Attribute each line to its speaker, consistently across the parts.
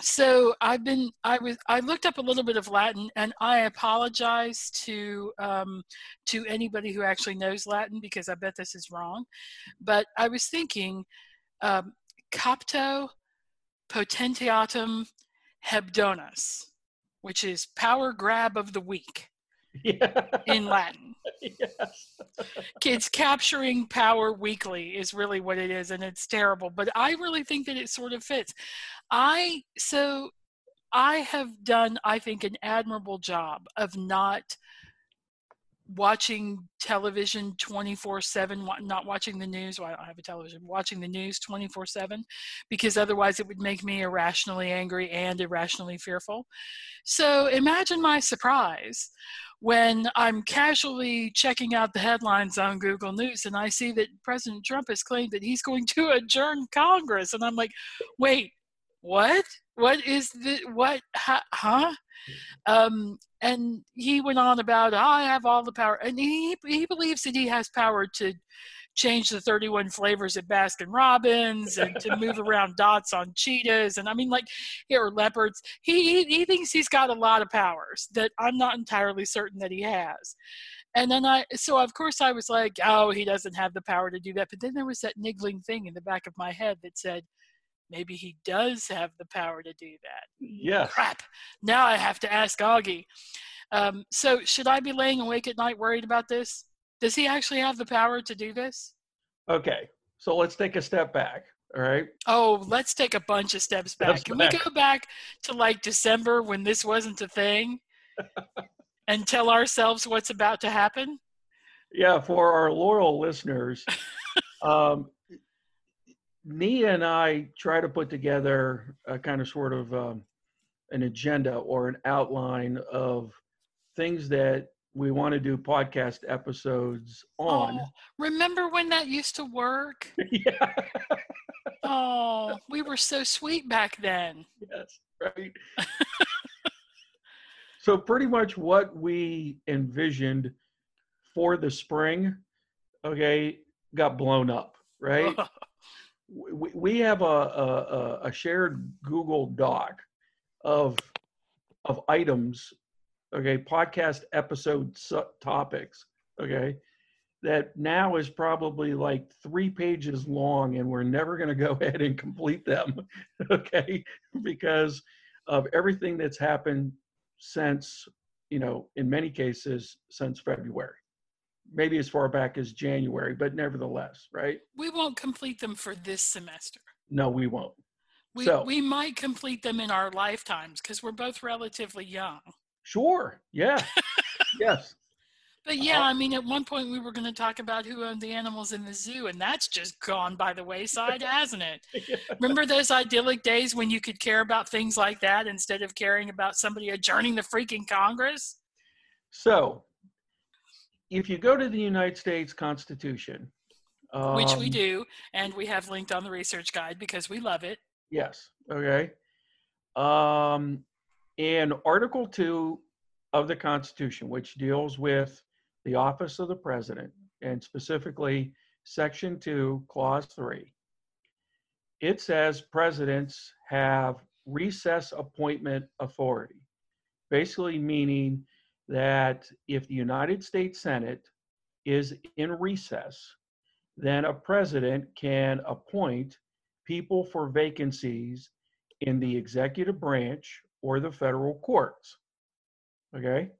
Speaker 1: So I've been I was I looked up a little bit of Latin and I apologize to um, to anybody who actually knows Latin because I bet this is wrong, but I was thinking um, capto potentiatum hebdonas, which is power grab of the week
Speaker 2: Yeah.
Speaker 1: in Latin. Kids capturing power weekly is really what it is, and it's terrible. But I really think that it sort of fits. I so I have done, I think, an admirable job of not watching television 24 7 not watching the news well i don't have a television watching the news 24 7 because otherwise it would make me irrationally angry and irrationally fearful. So imagine my surprise when i'm casually checking out the headlines on google news and i see that president trump has claimed that he's going to adjourn congress and i'm like wait what what is the what huh? Um, and he went on about i have all the power and he he believes that he has power to change the 31 flavors at baskin robbins and to move around dots on cheetahs and i mean like here are leopards. He, he he thinks he's got a lot of powers that i'm not entirely certain that he has. And then I, so of course I was like, oh, he doesn't have the power to do that. But then there was that niggling thing in the back of my head that said, maybe he does have the power to do that.
Speaker 2: Yeah.
Speaker 1: Crap. Now I have to ask Augie. Um, so should I be laying awake at night worried about this? Does he actually have the power to do this?
Speaker 2: Okay. So let's take a step back. All right.
Speaker 1: Oh, let's take a bunch of steps back.
Speaker 2: Steps
Speaker 1: Can
Speaker 2: back.
Speaker 1: we go back to like December when this wasn't a thing and tell ourselves what's about to happen?
Speaker 2: Yeah. For our loyal listeners, um, Nia and I try to put together a kind of sort of um, an agenda or an outline of things that we want to do podcast episodes on.
Speaker 1: Oh, remember when that used to work?
Speaker 2: yeah.
Speaker 1: Oh, we were so sweet back then.
Speaker 2: yes, right. so pretty much what we envisioned for the spring, okay, got blown up, right? we, have a, a, a- shared Google Doc of of items, okay, podcast episode topics, okay, that now is probably like three pages long, and we're never going to go ahead and complete them, okay, because of everything that's happened since, you know, in many cases since February, maybe as far back as January, but nevertheless, right?
Speaker 1: we won't complete them for this semester.
Speaker 2: No, we won't.
Speaker 1: We,
Speaker 2: So-
Speaker 1: we might complete them in our lifetimes because we're both relatively young.
Speaker 2: Sure. Yeah. yes.
Speaker 1: But yeah. I mean, at one point we were going to talk about who owned the animals in the zoo, and that's just gone by the wayside, hasn't it? Remember those idyllic days when you could care about things like that instead of caring about somebody adjourning the freaking Congress?
Speaker 2: So, if you go to the United States Constitution,
Speaker 1: Which we
Speaker 2: um,
Speaker 1: do, and we have linked on the research guide because we love it.
Speaker 2: Yes. Okay. Um, in Article 2 of the Constitution, which deals with the office of the president, and specifically Section 2, Clause 3, it says presidents have recess appointment authority, basically meaning that if the United States Senate is in recess, then a president can appoint people for vacancies in the executive branch or the federal courts. Okay?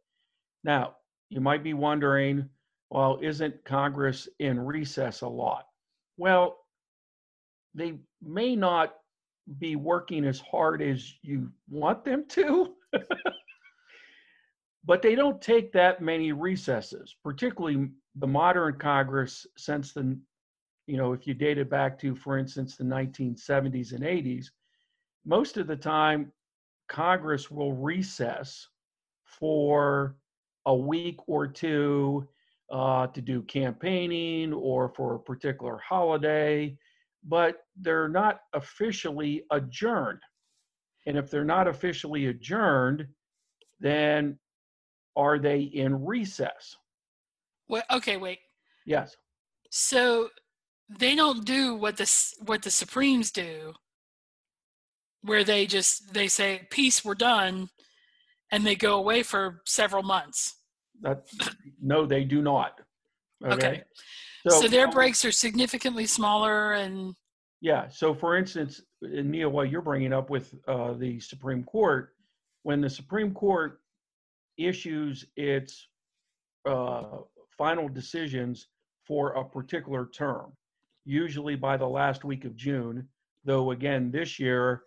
Speaker 2: Now, you might be wondering, well, isn't Congress in recess a lot? Well, they may not be working as hard as you want them to, but they don't take that many recesses, particularly the modern Congress since the you know, if you date it back to, for instance, the 1970s and 80s, most of the time Congress will recess for a week or two uh, to do campaigning or for a particular holiday, but they're not officially adjourned. And if they're not officially adjourned, then are they in recess?
Speaker 1: Well, okay, wait.
Speaker 2: Yes.
Speaker 1: So they don't do what the what the Supremes do, where they just they say peace, we're done, and they go away for several months.
Speaker 2: That no, they do not.
Speaker 1: Okay. So, their breaks are significantly smaller, and
Speaker 2: Yeah. So, for instance, Neil, what you're bringing up with uh, the Supreme Court, when the Supreme Court issues its uh, final decisions for a particular term, usually by the last week of June, though again this year,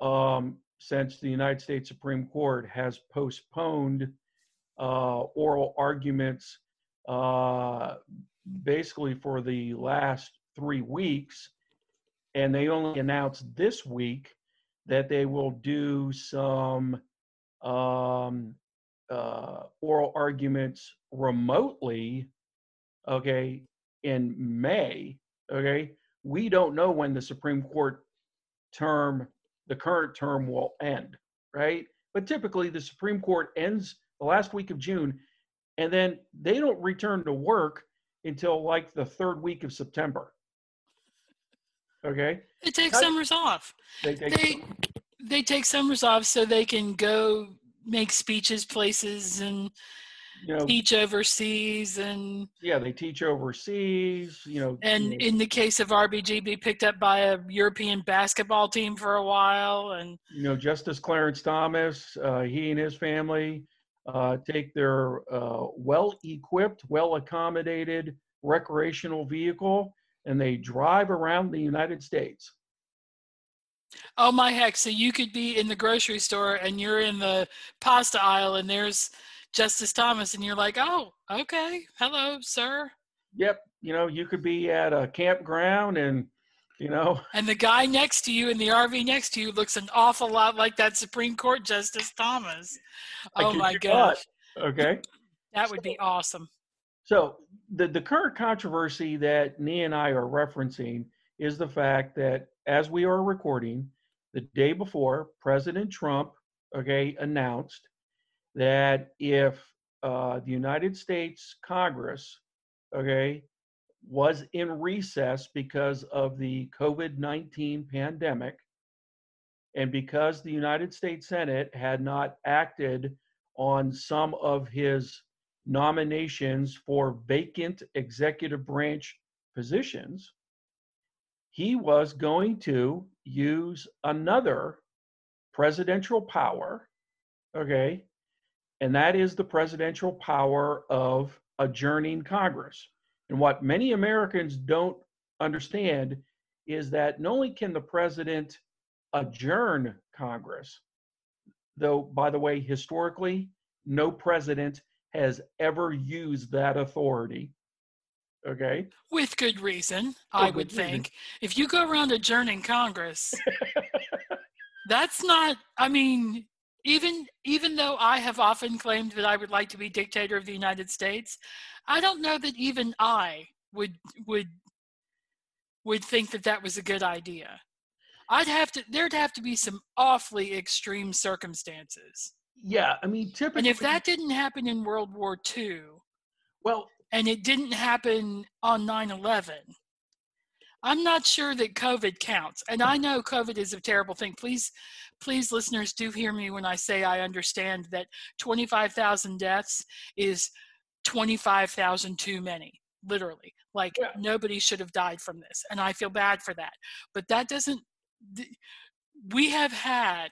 Speaker 2: um, since the United States Supreme Court has postponed uh, oral arguments uh, basically for the last three weeks, and they only announced this week that they will do some um, uh, oral arguments remotely, okay, in May, okay. We don't know when the Supreme Court term, the current term will end, right? But typically the Supreme Court ends the last week of June, and then they don't return to work until like the third week of September. Okay?
Speaker 1: takes
Speaker 2: Cut-
Speaker 1: summers off.
Speaker 2: They, they,
Speaker 1: They they take summers off so they can go make speeches places and
Speaker 2: you know,
Speaker 1: teach overseas and
Speaker 2: yeah, they teach overseas, you know.
Speaker 1: and
Speaker 2: you know,
Speaker 1: in the case of RBG be picked up by a European basketball team for a while and
Speaker 2: you know, Justice Clarence Thomas, uh, he and his family uh, take their uh, well-equipped, well-accommodated recreational vehicle and they drive around the United States.
Speaker 1: Oh my heck so you could be in the grocery store and you're in the pasta aisle and there's Justice Thomas and you're like oh okay hello sir.
Speaker 2: Yep, you know, you could be at a campground and, you know,
Speaker 1: and the guy next to you in the RV next to you looks an awful lot like that Supreme Court Justice Thomas. Oh my gosh
Speaker 2: not, okay.
Speaker 1: that would be awesome.
Speaker 2: So the, the current controversy that Nee and I are referencing is the fact that as we are recording, the day before, President Trump, okay, announced that if uh, the United States Congress, okay, was in recess because of the COVID 19 pandemic, and because the United States Senate had not acted on some of his nominations for vacant executive branch positions, he was going to use another presidential power, okay? And that is the presidential power of adjourning Congress. And what many Americans don't understand is that not only can the president adjourn Congress, though, by the way, historically, no president has ever used that authority. Okay.
Speaker 1: With good reason,
Speaker 2: For
Speaker 1: I would
Speaker 2: reason.
Speaker 1: think. If you go around adjourning Congress, that's not I mean, even even though I have often claimed that I would like to be dictator of the United States, I don't know that even I would would would think that that was a good idea. I'd have to there'd have to be some awfully extreme circumstances.
Speaker 2: yeah, I mean, typically.
Speaker 1: And if that didn't happen in World War II,
Speaker 2: well,
Speaker 1: and it didn't happen on 9-11 i'm not sure that covid counts and i know covid is a terrible thing. Please please listeners do hear me when i say i understand that 25000 deaths is 25000 too many literally. Like
Speaker 2: Yeah.
Speaker 1: nobody should have died from this and i feel bad for that. But that doesn't we have had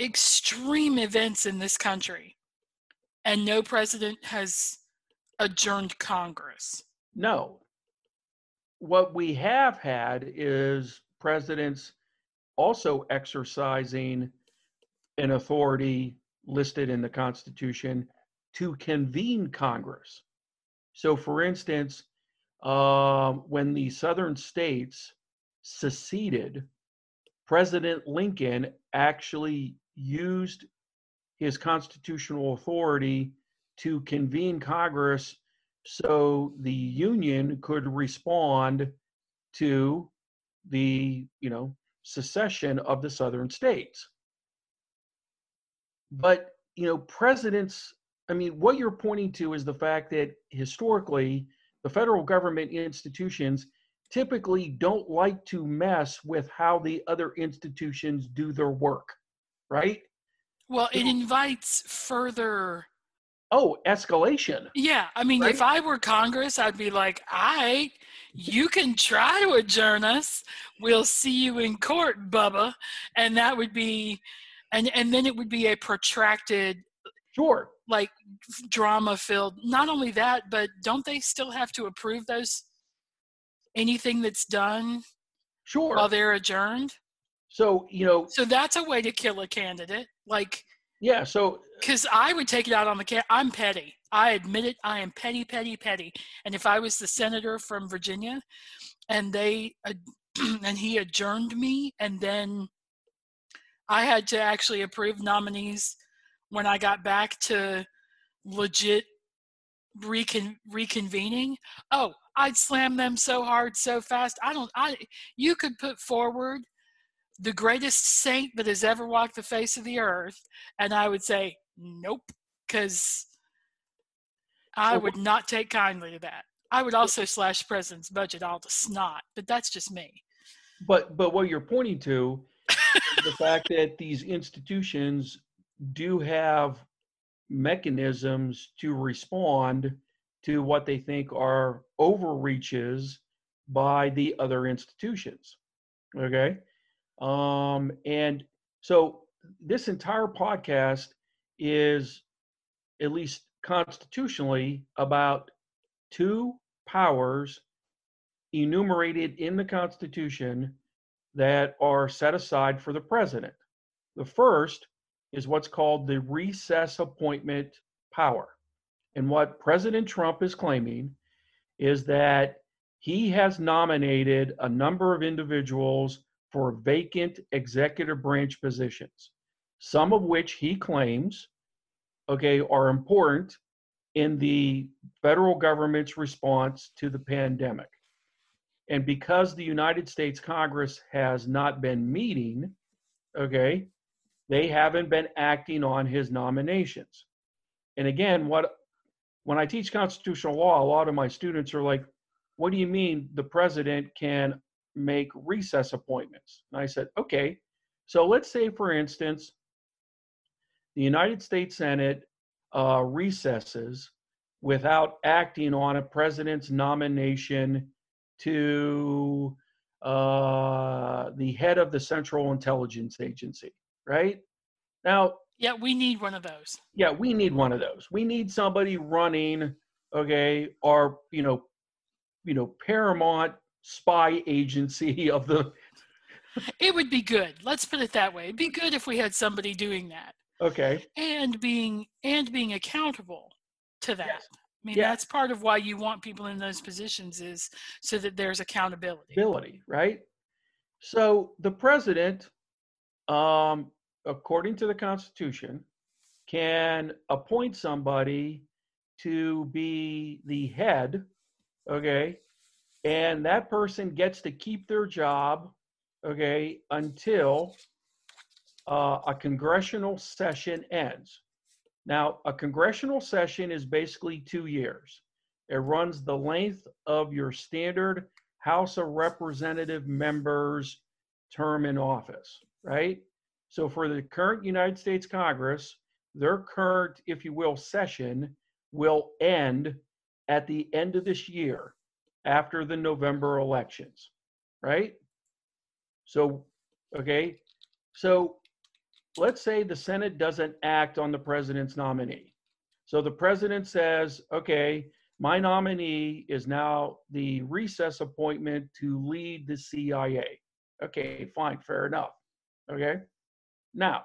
Speaker 1: extreme events in this country and no president has adjourned Congress.
Speaker 2: no. What we have had is presidents also exercising an authority listed in the Constitution to convene Congress. So, for instance, um, when the southern states seceded, President Lincoln actually used his constitutional authority to convene Congress so the Union could respond to the, you know, secession of the southern states. But, you know, presidents, I mean, what you're pointing to is the fact that historically, the federal government institutions typically don't like to mess with how the other institutions do their work, right?
Speaker 1: Well, it invites further.
Speaker 2: Oh, escalation.
Speaker 1: Yeah, I mean,
Speaker 2: Right?
Speaker 1: if I were Congress, I'd be like, "I, you can try to adjourn us. We'll see you in court, Bubba," and that would be, and and then it would be a protracted,
Speaker 2: Sure.
Speaker 1: like, drama filled. Not only that, but don't they still have to approve those? Anything that's done
Speaker 2: Sure.
Speaker 1: while they're adjourned.
Speaker 2: so, you know,
Speaker 1: So that's a way to kill a candidate. Like,
Speaker 2: yeah, so uh,
Speaker 1: because I would take it out on the cat. I'm petty. I admit it. I am petty, petty, petty. And if I was the senator from Virginia, and they and he adjourned me, and then I had to actually approve nominees when I got back to legit recon- reconvening. Oh, I'd slam them so hard, so fast. I don't. I you could put forward the greatest saint that has ever walked the face of the earth, and I would say nope, because I would not take kindly to that. I would also slash president's budget all to snot, but that's just me.
Speaker 2: but but what you're pointing to the fact that these institutions do have mechanisms to respond to what they think are overreaches by the other institutions okay um and so this entire podcast is at least constitutionally about two powers enumerated in the constitution that are set aside for the president the first is what's called the recess appointment power. And what President Trump is claiming is that he has nominated a number of individuals for vacant executive branch positions, some of which he claims, okay, are important in the federal government's response to the pandemic. And because the United States Congress has not been meeting, okay, they haven't been acting on his nominations. And again, what when I teach constitutional law, a lot of my students are like, "What do you mean the president can make recess appointments?" And I said, "Okay, so let's say, for instance, the United States Senate uh, recesses without acting on a president's nomination to uh, the head of the Central Intelligence Agency." right? Now,
Speaker 1: Yeah, we need one of those.
Speaker 2: yeah, we need one of those. We need somebody running, okay, our, you know, you know, paramount spy agency of the
Speaker 1: It would be good. Let's put it that way. It'd be good if we had somebody doing that
Speaker 2: okay.
Speaker 1: and being and being accountable to that.
Speaker 2: Yes.
Speaker 1: I mean,
Speaker 2: Yeah.
Speaker 1: that's part of why you want people in those positions is so that there's accountability.
Speaker 2: ability, right? So the president, um, according to the Constitution, can appoint somebody to be the head, okay, and that person gets to keep their job, okay, until uh, a congressional session ends. Now, a congressional session is basically two years. It runs the length of your standard House of Representative members' term in office, right? So for the current United States Congress, their current, if you will, session will end at the end of this year after the November elections, right? So, okay, so let's say the Senate doesn't act on the president's nominee. So the president says, okay, my nominee is now the recess appointment to lead the CIA. Okay, fine, fair enough. Okay. Now,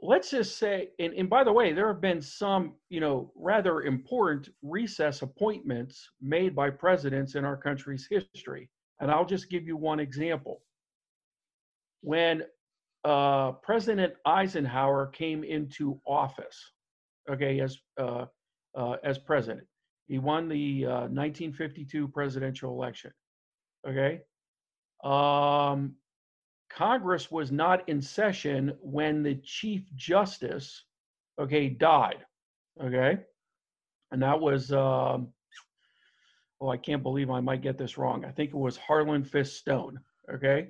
Speaker 2: let's just say, and, and by the way, there have been some, you know, rather important recess appointments made by presidents in our country's history. And I'll just give you one example. When uh, President Eisenhower came into office, okay, as uh, uh, as president. He won the uh, 1952 presidential election. Okay. Um, Congress was not in session when the Chief Justice, okay, died. Okay. And that was, um, oh, I can't believe I might get this wrong. I think it was Harlan Fiske Stone. Okay.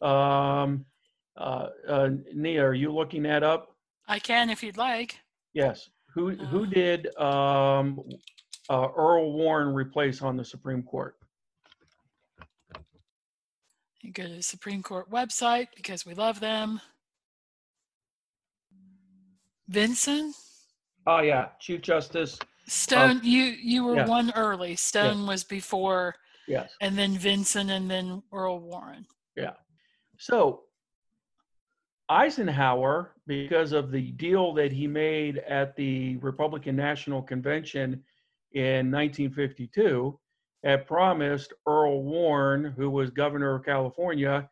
Speaker 2: Um, uh, uh, Nia, are you looking that up?
Speaker 1: I can if you'd like.
Speaker 2: Yes. Who who did um, uh, Earl Warren replace on the Supreme Court?
Speaker 1: You go to the Supreme Court website because we love them. Vinson
Speaker 2: Oh yeah, Chief Justice.
Speaker 1: Stone. Um, you you were
Speaker 2: yeah.
Speaker 1: one early. Stone was before,
Speaker 2: Yes.
Speaker 1: and then Vinson, and then Earl Warren. Yeah.
Speaker 2: So Eisenhower, because of the deal that he made at the Republican National Convention in 1952, had promised Earl Warren, who was governor of California,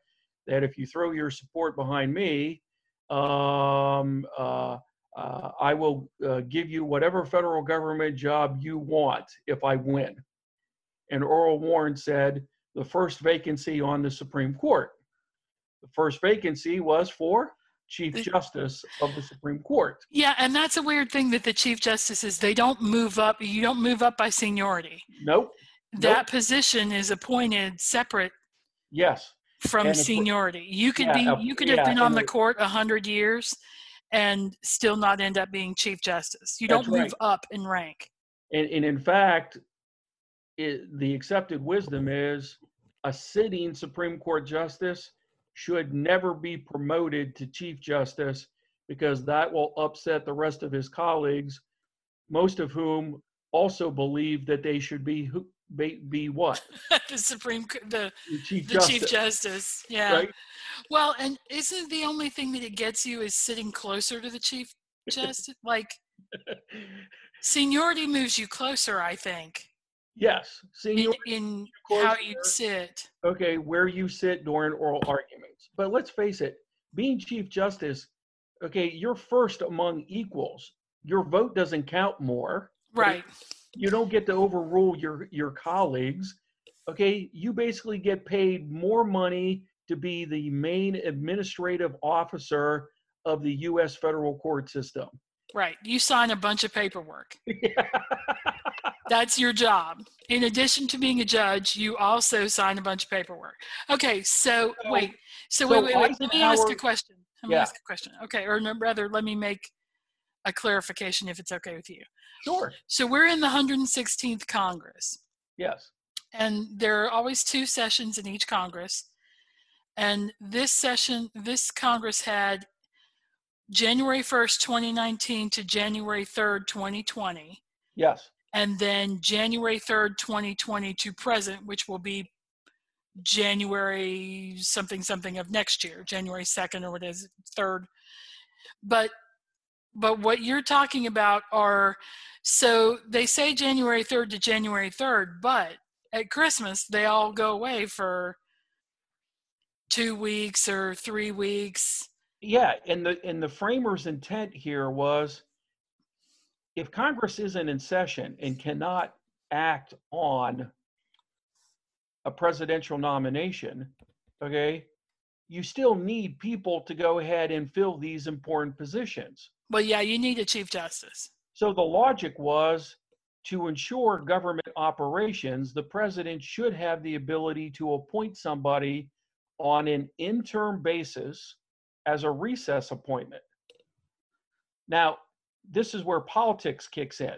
Speaker 2: that if you throw your support behind me, um, uh, uh, I will uh, give you whatever federal government job you want if I win. And Earl Warren said, the first vacancy on the Supreme Court. The first vacancy was for Chief Justice of the Supreme Court.
Speaker 1: Yeah, and that's a weird thing that the chief justices they don't move up. You don't move up by seniority.
Speaker 2: Nope.
Speaker 1: That position is appointed separate
Speaker 2: Yes.
Speaker 1: from
Speaker 2: And
Speaker 1: seniority. You could
Speaker 2: Yeah,
Speaker 1: be you could have been on the court a hundred years and still not end up being chief justice. You don't move
Speaker 2: right.
Speaker 1: up in rank.
Speaker 2: And, and in fact, it, the accepted wisdom is a sitting Supreme Court justice should never be promoted to Chief Justice because that will upset the rest of his colleagues, most of whom also believe that they should be be, be what
Speaker 1: the Supreme the
Speaker 2: the Chief
Speaker 1: the
Speaker 2: Justice,
Speaker 1: chief justice. Yeah.
Speaker 2: right?
Speaker 1: Well, and isn't the only thing that it gets you is sitting closer to the chief justice? like seniority moves you closer, I think,
Speaker 2: yes,
Speaker 1: in, in how you sit.
Speaker 2: okay, where you sit during oral arguments. But let's face it, being Chief Justice, okay, you're first among equals. Your vote doesn't count more.
Speaker 1: Right.
Speaker 2: You don't get to overrule your, your colleagues. Okay, you basically get paid more money to be the main administrative officer of the US federal court system.
Speaker 1: Right. You sign a bunch of paperwork. That's your job. In addition to being a judge, you also sign a bunch of paperwork. Okay, so
Speaker 2: So-
Speaker 1: wait. So,
Speaker 2: so
Speaker 1: wait, wait, wait. Let me ask a question. Let me
Speaker 2: Yeah.
Speaker 1: ask a question. Okay, or no, rather, let me make a clarification if it's okay with you.
Speaker 2: sure.
Speaker 1: So we're in the 116th Congress,
Speaker 2: Yes.
Speaker 1: and there are always two sessions in each Congress. And this session, this Congress had January 1st, 2019 to January 3rd, 2020
Speaker 2: Yes.
Speaker 1: and then January 3rd, 2020 to present, which will be January something something of next year, January 2nd or what is it, 3rd. But but what you're talking about are so they say January 3rd to January 3rd, but at Christmas they all go away for 2 weeks or 3 weeks.
Speaker 2: Yeah, and the and the framers' intent here was if Congress isn't in session and cannot act on a presidential nomination, okay, you still need people to go ahead and fill these important positions.
Speaker 1: Well, yeah, you need a chief justice.
Speaker 2: So the logic was to ensure government operations, the president should have the ability to appoint somebody on an interim basis as a recess appointment. Now, this is where politics kicks in.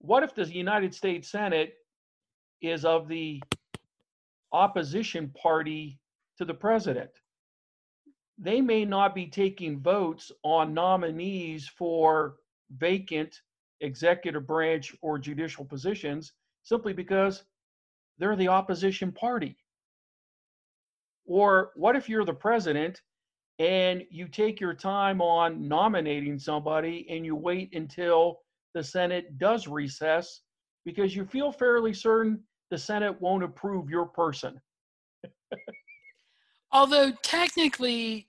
Speaker 2: What if the United States Senate is of the opposition party to the president? They may not be taking votes on nominees for vacant executive branch or judicial positions simply because they're the opposition party. Or what if you're the president and you take your time on nominating somebody and you wait until the Senate does recess because you feel fairly certain the Senate won't approve your person?
Speaker 1: Although technically,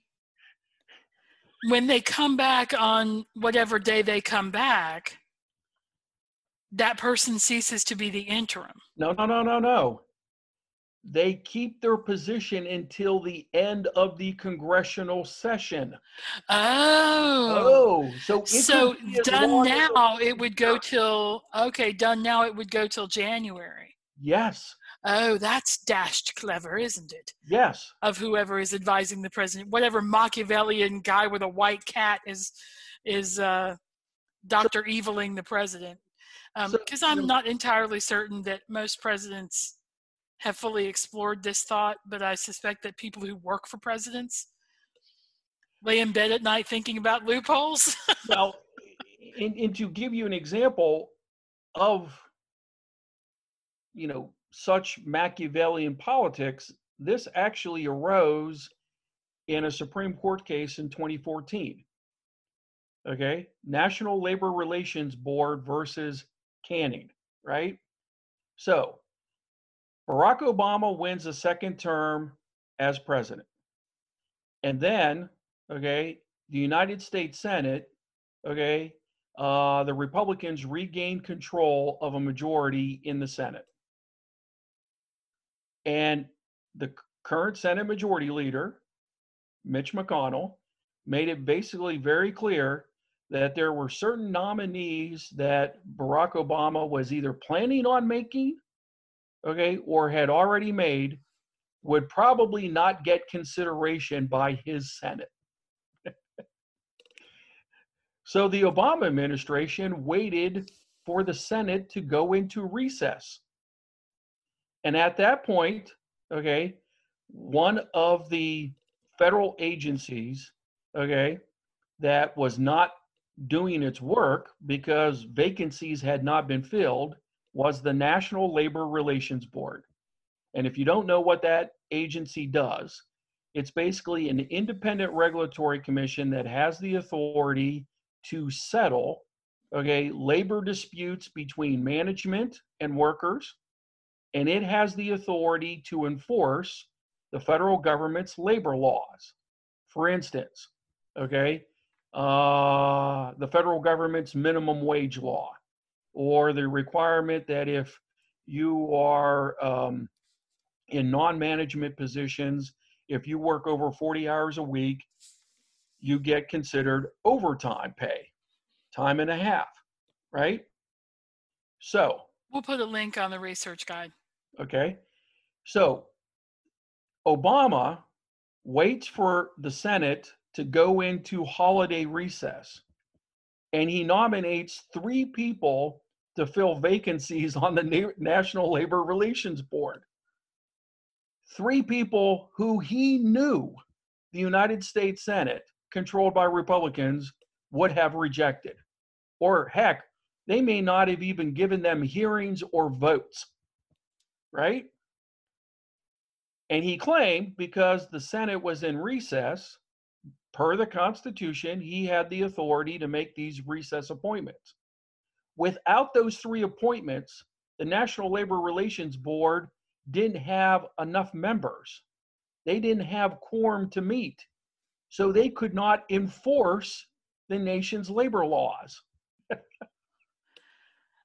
Speaker 1: when they come back on whatever day they come back, that person ceases to be the interim.
Speaker 2: No, no, no, no, no. They keep their position until the end of the congressional session.
Speaker 1: Oh.
Speaker 2: Oh, so
Speaker 1: so
Speaker 2: could be as
Speaker 1: done now, it would go till, okay, done now, it would go till January.
Speaker 2: Yes,
Speaker 1: Oh, that's dashed clever, isn't it?
Speaker 2: yes.
Speaker 1: Of whoever is advising the president, whatever Machiavellian guy with a white cat is, is uh, Dr. Eviling the president.
Speaker 2: So,
Speaker 1: Because
Speaker 2: you
Speaker 1: I'm
Speaker 2: know-
Speaker 1: not entirely certain that most presidents have fully explored this thought, but I suspect that people who work for presidents lay in bed at night thinking about loopholes.
Speaker 2: Well, and, and to give you an example of, you know, such Machiavellian politics, this actually arose in a Supreme Court case in 2014. Okay, National Labor Relations Board versus Canning, right? So, Barack Obama wins a second term as president. And then, okay, the United States Senate okay, uh, the Republicans regained control of a majority in the Senate. And the current Senate Majority Leader, Mitch McConnell, made it basically very clear that there were certain nominees that Barack Obama was either planning on making, okay, or had already made, would probably not get consideration by his Senate. So the Obama administration waited for the Senate to go into recess. And at that point, okay, one of the federal agencies, okay, that was not doing its work because vacancies had not been filled was the National Labor Relations Board. And if you don't know what that agency does, it's basically an independent regulatory commission that has the authority to settle okay labor disputes between management and workers and it has the authority to enforce the federal government's labor laws for instance okay uh, the federal government's minimum wage law or the requirement that if you are um, in non-management positions if you work over 40 hours a week you get considered overtime pay, time and a half, right? So,
Speaker 1: we'll put a link on the research guide.
Speaker 2: Okay. So, Obama waits for the Senate to go into holiday recess and he nominates three people to fill vacancies on the Na- National Labor Relations Board. Three people who he knew the United States Senate, controlled by Republicans, would have rejected. Or heck, they may not have even given them hearings or votes. Right? And he claimed because the Senate was in recess, per the Constitution, he had the authority to make these recess appointments. Without those three appointments, the National Labor Relations Board didn't have enough members. They didn't have quorum to meet. So they could not enforce the nation's labor laws.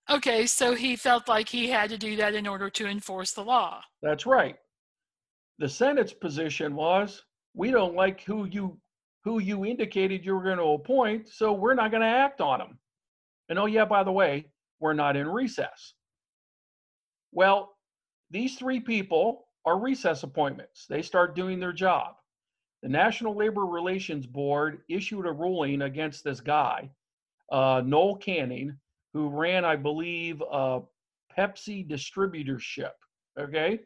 Speaker 1: Okay, so he felt like he had to do that in order to enforce the law.
Speaker 2: That's right. The Senate's position was we don't like who you who you indicated you were going to appoint, so we're not going to act on them. And oh yeah, by the way, we're not in recess. Well, these three people are recess appointments. They start doing their job. The National Labor Relations Board issued a ruling against this guy, uh, Noel Canning, who ran, I believe, a Pepsi distributorship. Okay.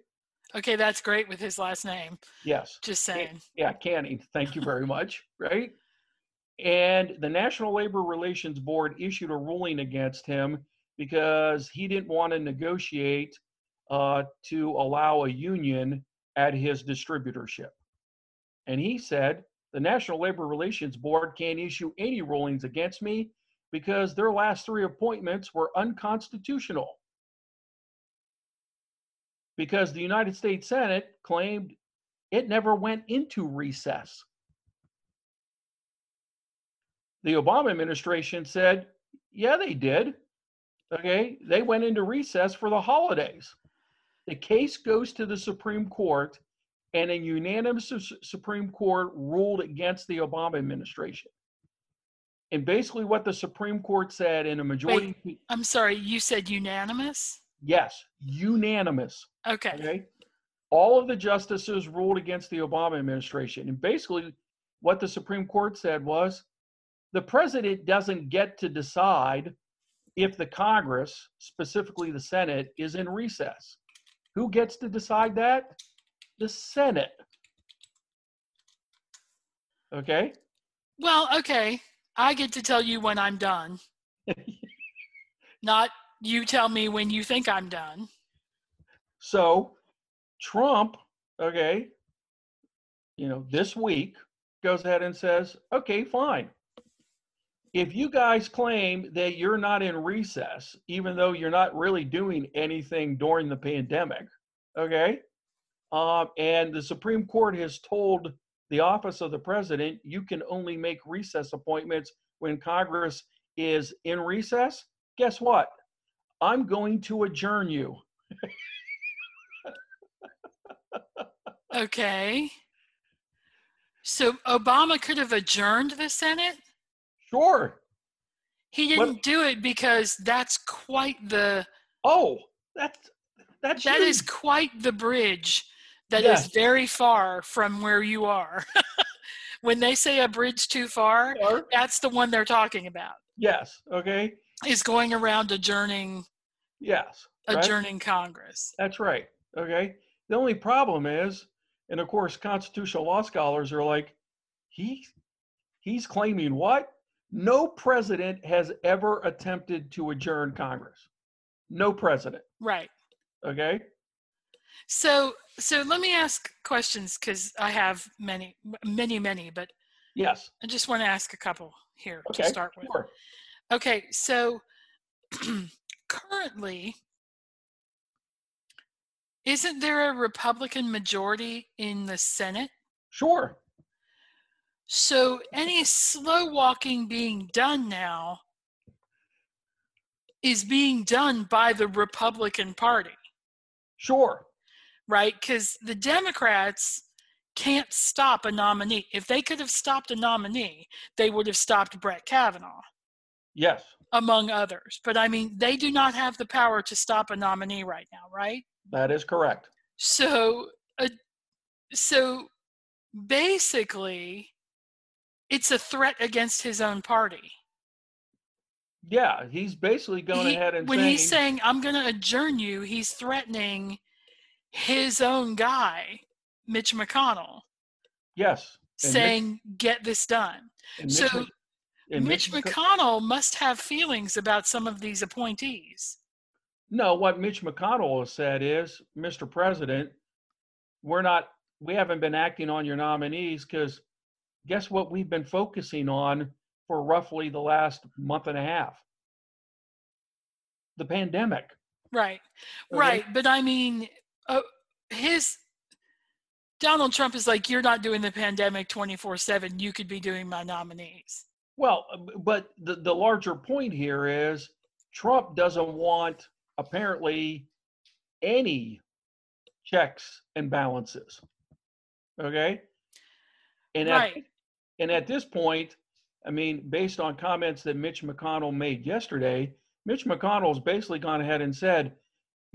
Speaker 1: Okay, that's great with his last name.
Speaker 2: Yes.
Speaker 1: Just saying.
Speaker 2: Yeah, Canning. Thank you very much. Right. And the National Labor Relations Board issued a ruling against him because he didn't want to negotiate uh, to allow a union at his distributorship. And he said the National Labor Relations Board can't issue any rulings against me because their last three appointments were unconstitutional. Because the United States Senate claimed it never went into recess. The Obama administration said, yeah, they did. Okay, they went into recess for the holidays. The case goes to the Supreme Court, and a unanimous Supreme Court ruled against the Obama administration. And basically, what the Supreme Court said in a majority.
Speaker 1: Wait, I'm sorry, you said unanimous?
Speaker 2: Yes, unanimous.
Speaker 1: Okay.
Speaker 2: Okay. All of the justices ruled against the Obama administration. And basically, what the Supreme Court said was the president doesn't get to decide if the Congress, specifically the Senate, is in recess. Who gets to decide that? The Senate. Okay?
Speaker 1: Well, okay. I get to tell you when I'm done. Not you tell me when you think I'm done.
Speaker 2: So, Trump, okay, you know, this week goes ahead and says, okay, fine if you guys claim that you're not in recess, even though you're not really doing anything during the pandemic, okay, um, and the Supreme Court has told the office of the president you can only make recess appointments when Congress is in recess, guess what? I'm going to adjourn you.
Speaker 1: okay. So Obama could have adjourned the Senate?
Speaker 2: Sure.
Speaker 1: He didn't what? do it because that's quite the.
Speaker 2: Oh, that's that's.
Speaker 1: That is quite the bridge that yes. is very far from where you are. when they say a bridge too far, sure. that's the one they're talking about.
Speaker 2: Yes. Okay.
Speaker 1: Is going around adjourning.
Speaker 2: Yes.
Speaker 1: Adjourning right? Congress.
Speaker 2: That's right. Okay. The only problem is, and of course, constitutional law scholars are like, he, he's claiming what? No president has ever attempted to adjourn Congress. No president.
Speaker 1: Right.
Speaker 2: Okay.
Speaker 1: So, so let me ask questions because I have many, many, many, but
Speaker 2: yes,
Speaker 1: I just want to ask a couple here okay. to start with.
Speaker 2: Sure.
Speaker 1: Okay, so currently, isn't there a Republican majority in the Senate?
Speaker 2: Sure.
Speaker 1: So any slow walking being done now is being done by the Republican Party.
Speaker 2: Sure.
Speaker 1: Right? Because the Democrats can't stop a nominee. If they could have stopped a nominee, they would have stopped Brett Kavanaugh.
Speaker 2: Yes.
Speaker 1: Among others. But I mean, they do not have the power to stop a nominee right now, right?
Speaker 2: That is correct.
Speaker 1: So, uh, so basically, it's a threat against his own party.
Speaker 2: Yeah, he's basically going
Speaker 1: he,
Speaker 2: ahead and
Speaker 1: when
Speaker 2: saying,
Speaker 1: he's saying I'm going to adjourn you, he's threatening his own guy, Mitch McConnell.
Speaker 2: Yes,
Speaker 1: saying Mitch, get this done. So Mitch, Mitch McConnell must have feelings about some of these appointees.
Speaker 2: No, what Mitch McConnell has said is, Mr. President, we're not, we haven't been acting on your nominees because guess what we've been focusing on for roughly the last month and a half? The pandemic.
Speaker 1: Right. Right. But I mean, uh, his Donald Trump is like, you're not doing the pandemic 24 7. You could be doing my nominees.
Speaker 2: Well, uh, but the, the larger point here is Trump doesn't want apparently any checks and balances. Okay. And
Speaker 1: right.
Speaker 2: at, and at this point, I mean, based on comments that Mitch McConnell made yesterday, Mitch McConnell's basically gone ahead and said,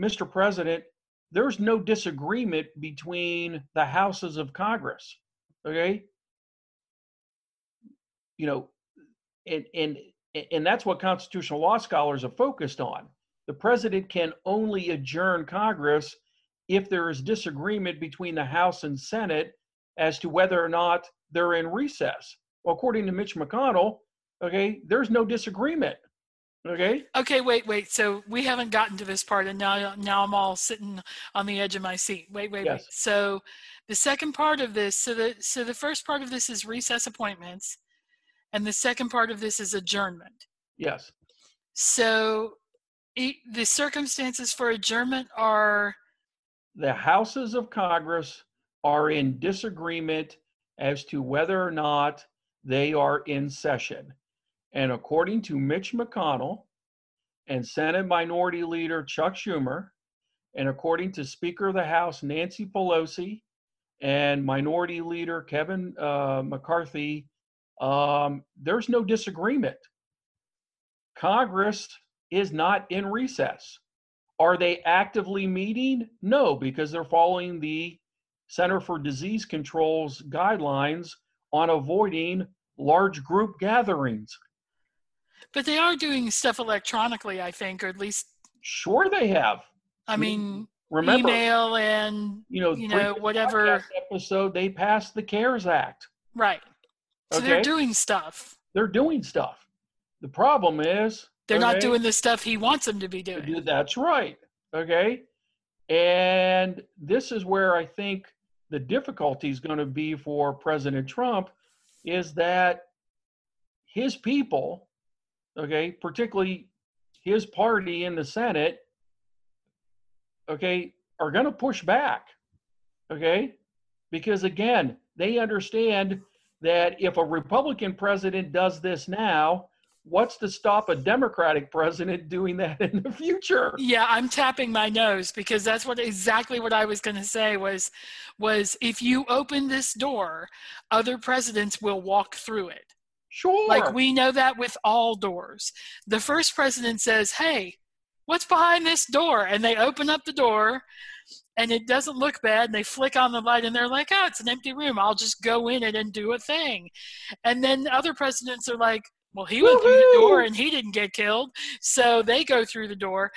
Speaker 2: Mr. President, there's no disagreement between the houses of Congress. Okay. You know, and and and that's what constitutional law scholars are focused on. The president can only adjourn Congress if there is disagreement between the House and Senate as to whether or not they're in recess. Well, according to Mitch McConnell, okay, there's no disagreement. Okay.
Speaker 1: Okay, wait, wait. So we haven't gotten to this part, and now now I'm all sitting on the edge of my seat. Wait, wait, yes. wait. So the second part of this, so the so the first part of this is recess appointments, and the second part of this is adjournment.
Speaker 2: Yes.
Speaker 1: So it, the circumstances for adjournment are
Speaker 2: the houses of Congress are in disagreement as to whether or not they are in session. And according to Mitch McConnell and Senate Minority Leader Chuck Schumer, and according to Speaker of the House Nancy Pelosi and Minority Leader Kevin uh, McCarthy, um, there's no disagreement. Congress is not in recess. Are they actively meeting? No, because they're following the Center for Disease Control's guidelines on avoiding large group gatherings.
Speaker 1: But they are doing stuff electronically, I think, or at least.
Speaker 2: Sure, they have.
Speaker 1: I mean,
Speaker 2: Remember,
Speaker 1: email and
Speaker 2: you know,
Speaker 1: you know, whatever
Speaker 2: episode they passed the CARES Act.
Speaker 1: Right. So
Speaker 2: Okay.
Speaker 1: they're doing stuff.
Speaker 2: They're doing stuff. The problem is
Speaker 1: They're not doing the stuff he wants them to be doing.
Speaker 2: That's right. Okay. And this is where I think the difficulty is going to be for President Trump is that his people, okay, particularly his party in the Senate, okay, are going to push back. Okay. Because again, they understand that if a Republican president does this now, what's to stop a Democratic president doing that in the future?
Speaker 1: Yeah, I'm tapping my nose because that's what exactly what I was going to say was was if you open this door, other presidents will walk through it.
Speaker 2: Sure.
Speaker 1: Like we know that with all doors. The first president says, "Hey, what's behind this door?" and they open up the door and it doesn't look bad and they flick on the light and they're like, "Oh, it's an empty room. I'll just go in it and do a thing." And then other presidents are like, "Well, he went through the door and he didn't get killed." So they go through the door.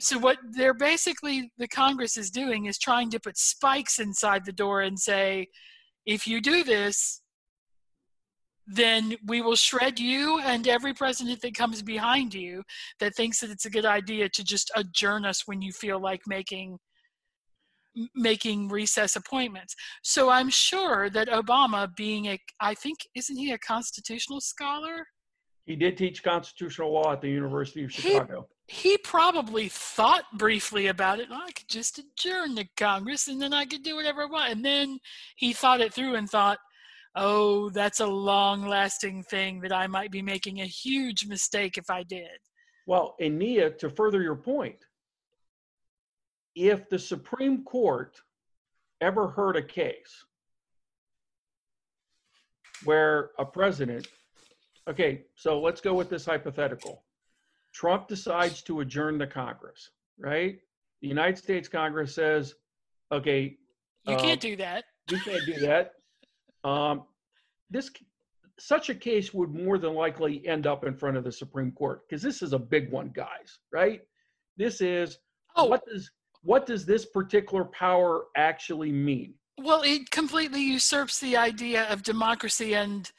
Speaker 1: So what they're basically the Congress is doing is trying to put spikes inside the door and say, if you do this, then we will shred you and every president that comes behind you that thinks that it's a good idea to just adjourn us when you feel like making making recess appointments. So I'm sure that Obama being a I think isn't he a constitutional scholar?
Speaker 2: he did teach constitutional law at the University of Chicago.
Speaker 1: he probably thought briefly about it. Oh, I could just adjourn the Congress and then I could do whatever I want. And then he thought it through and thought, oh, that's a long lasting thing that I might be making a huge mistake if I did.
Speaker 2: Well, and Nia, to further your point, if the Supreme Court ever heard a case where a president, okay, so let's go with this hypothetical. Trump decides to adjourn the Congress, right? The United States Congress says, okay,
Speaker 1: You can't um, do that.
Speaker 2: You can't do that. Um, this such a case would more than likely end up in front of the Supreme Court because this is a big one, guys. Right? This is
Speaker 1: Oh,
Speaker 2: what does what does this particular power actually mean?
Speaker 1: well, it completely usurps the idea of democracy and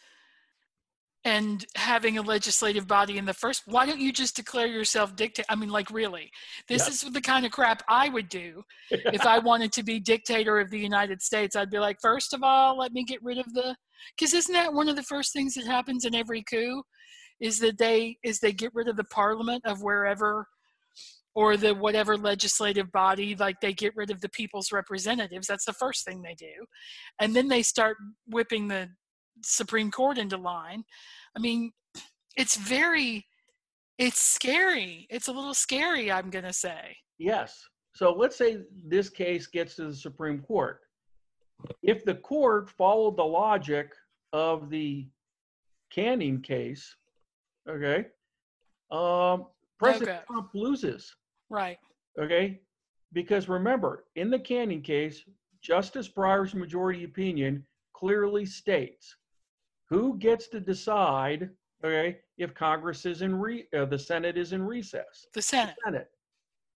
Speaker 1: and having a legislative body in the first why don't you just declare yourself dictator i mean like really this
Speaker 2: Yep.
Speaker 1: is the kind of crap i would do if I wanted to be dictator of the United States, I'd be like, first of all, let me get rid of the, because isn't that one of the first things that happens in every coup, is that they is they get rid of the parliament of wherever, or the whatever legislative body, like they get rid of the people's representatives. That's the first thing they do, and then they start whipping the Supreme Court into line. I mean, it's very, it's scary. It's a little scary. I'm gonna say.
Speaker 2: Yes. So let's say this case gets to the Supreme Court. If the court followed the logic of the Canning case, okay, um, President
Speaker 1: Okay.
Speaker 2: Trump loses.
Speaker 1: Right.
Speaker 2: okay? Because remember, in the Canning case, Justice Breyer's majority opinion clearly states who gets to decide, okay, if Congress is in re, uh, the Senate is in recess.
Speaker 1: The Senate.
Speaker 2: Senate.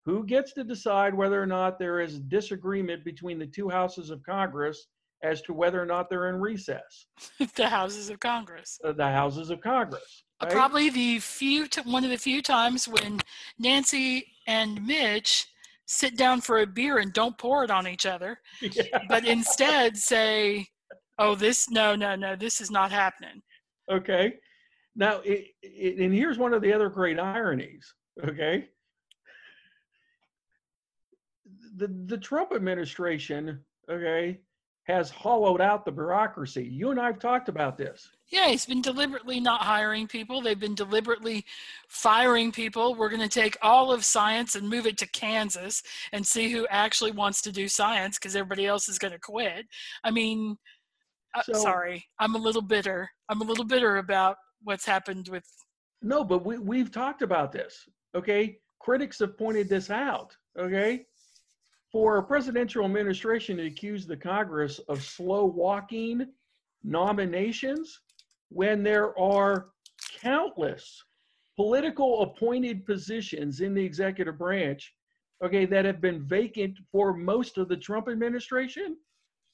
Speaker 2: Who gets to decide whether or not there is disagreement between the two houses of Congress as to whether or not they're in recess?
Speaker 1: the houses of Congress.
Speaker 2: Uh, The houses of Congress.
Speaker 1: Uh,
Speaker 2: right?
Speaker 1: Probably the few, t- one of the few times when Nancy and Mitch sit down for a beer and don't pour it on each other,
Speaker 2: Yeah.
Speaker 1: but instead say, "Oh, this no, no, no, this is not happening."
Speaker 2: Okay. Now, it, it, and here's one of the other great ironies. Okay. The the Trump administration, okay, has hollowed out the bureaucracy. You and I have talked about this.
Speaker 1: Yeah, he's been deliberately not hiring people. They've been deliberately firing people. We're going to take all of science and move it to Kansas and see who actually wants to do science because everybody else is going to quit. I mean, uh,
Speaker 2: So-
Speaker 1: sorry, I'm a little bitter. I'm a little bitter about what's happened with.
Speaker 2: No, but we, we've talked about this. Okay. Critics have pointed this out. Okay. For a presidential administration to accuse the Congress of slow walking nominations when there are countless political appointed positions in the executive branch, okay, that have been vacant for most of the Trump administration.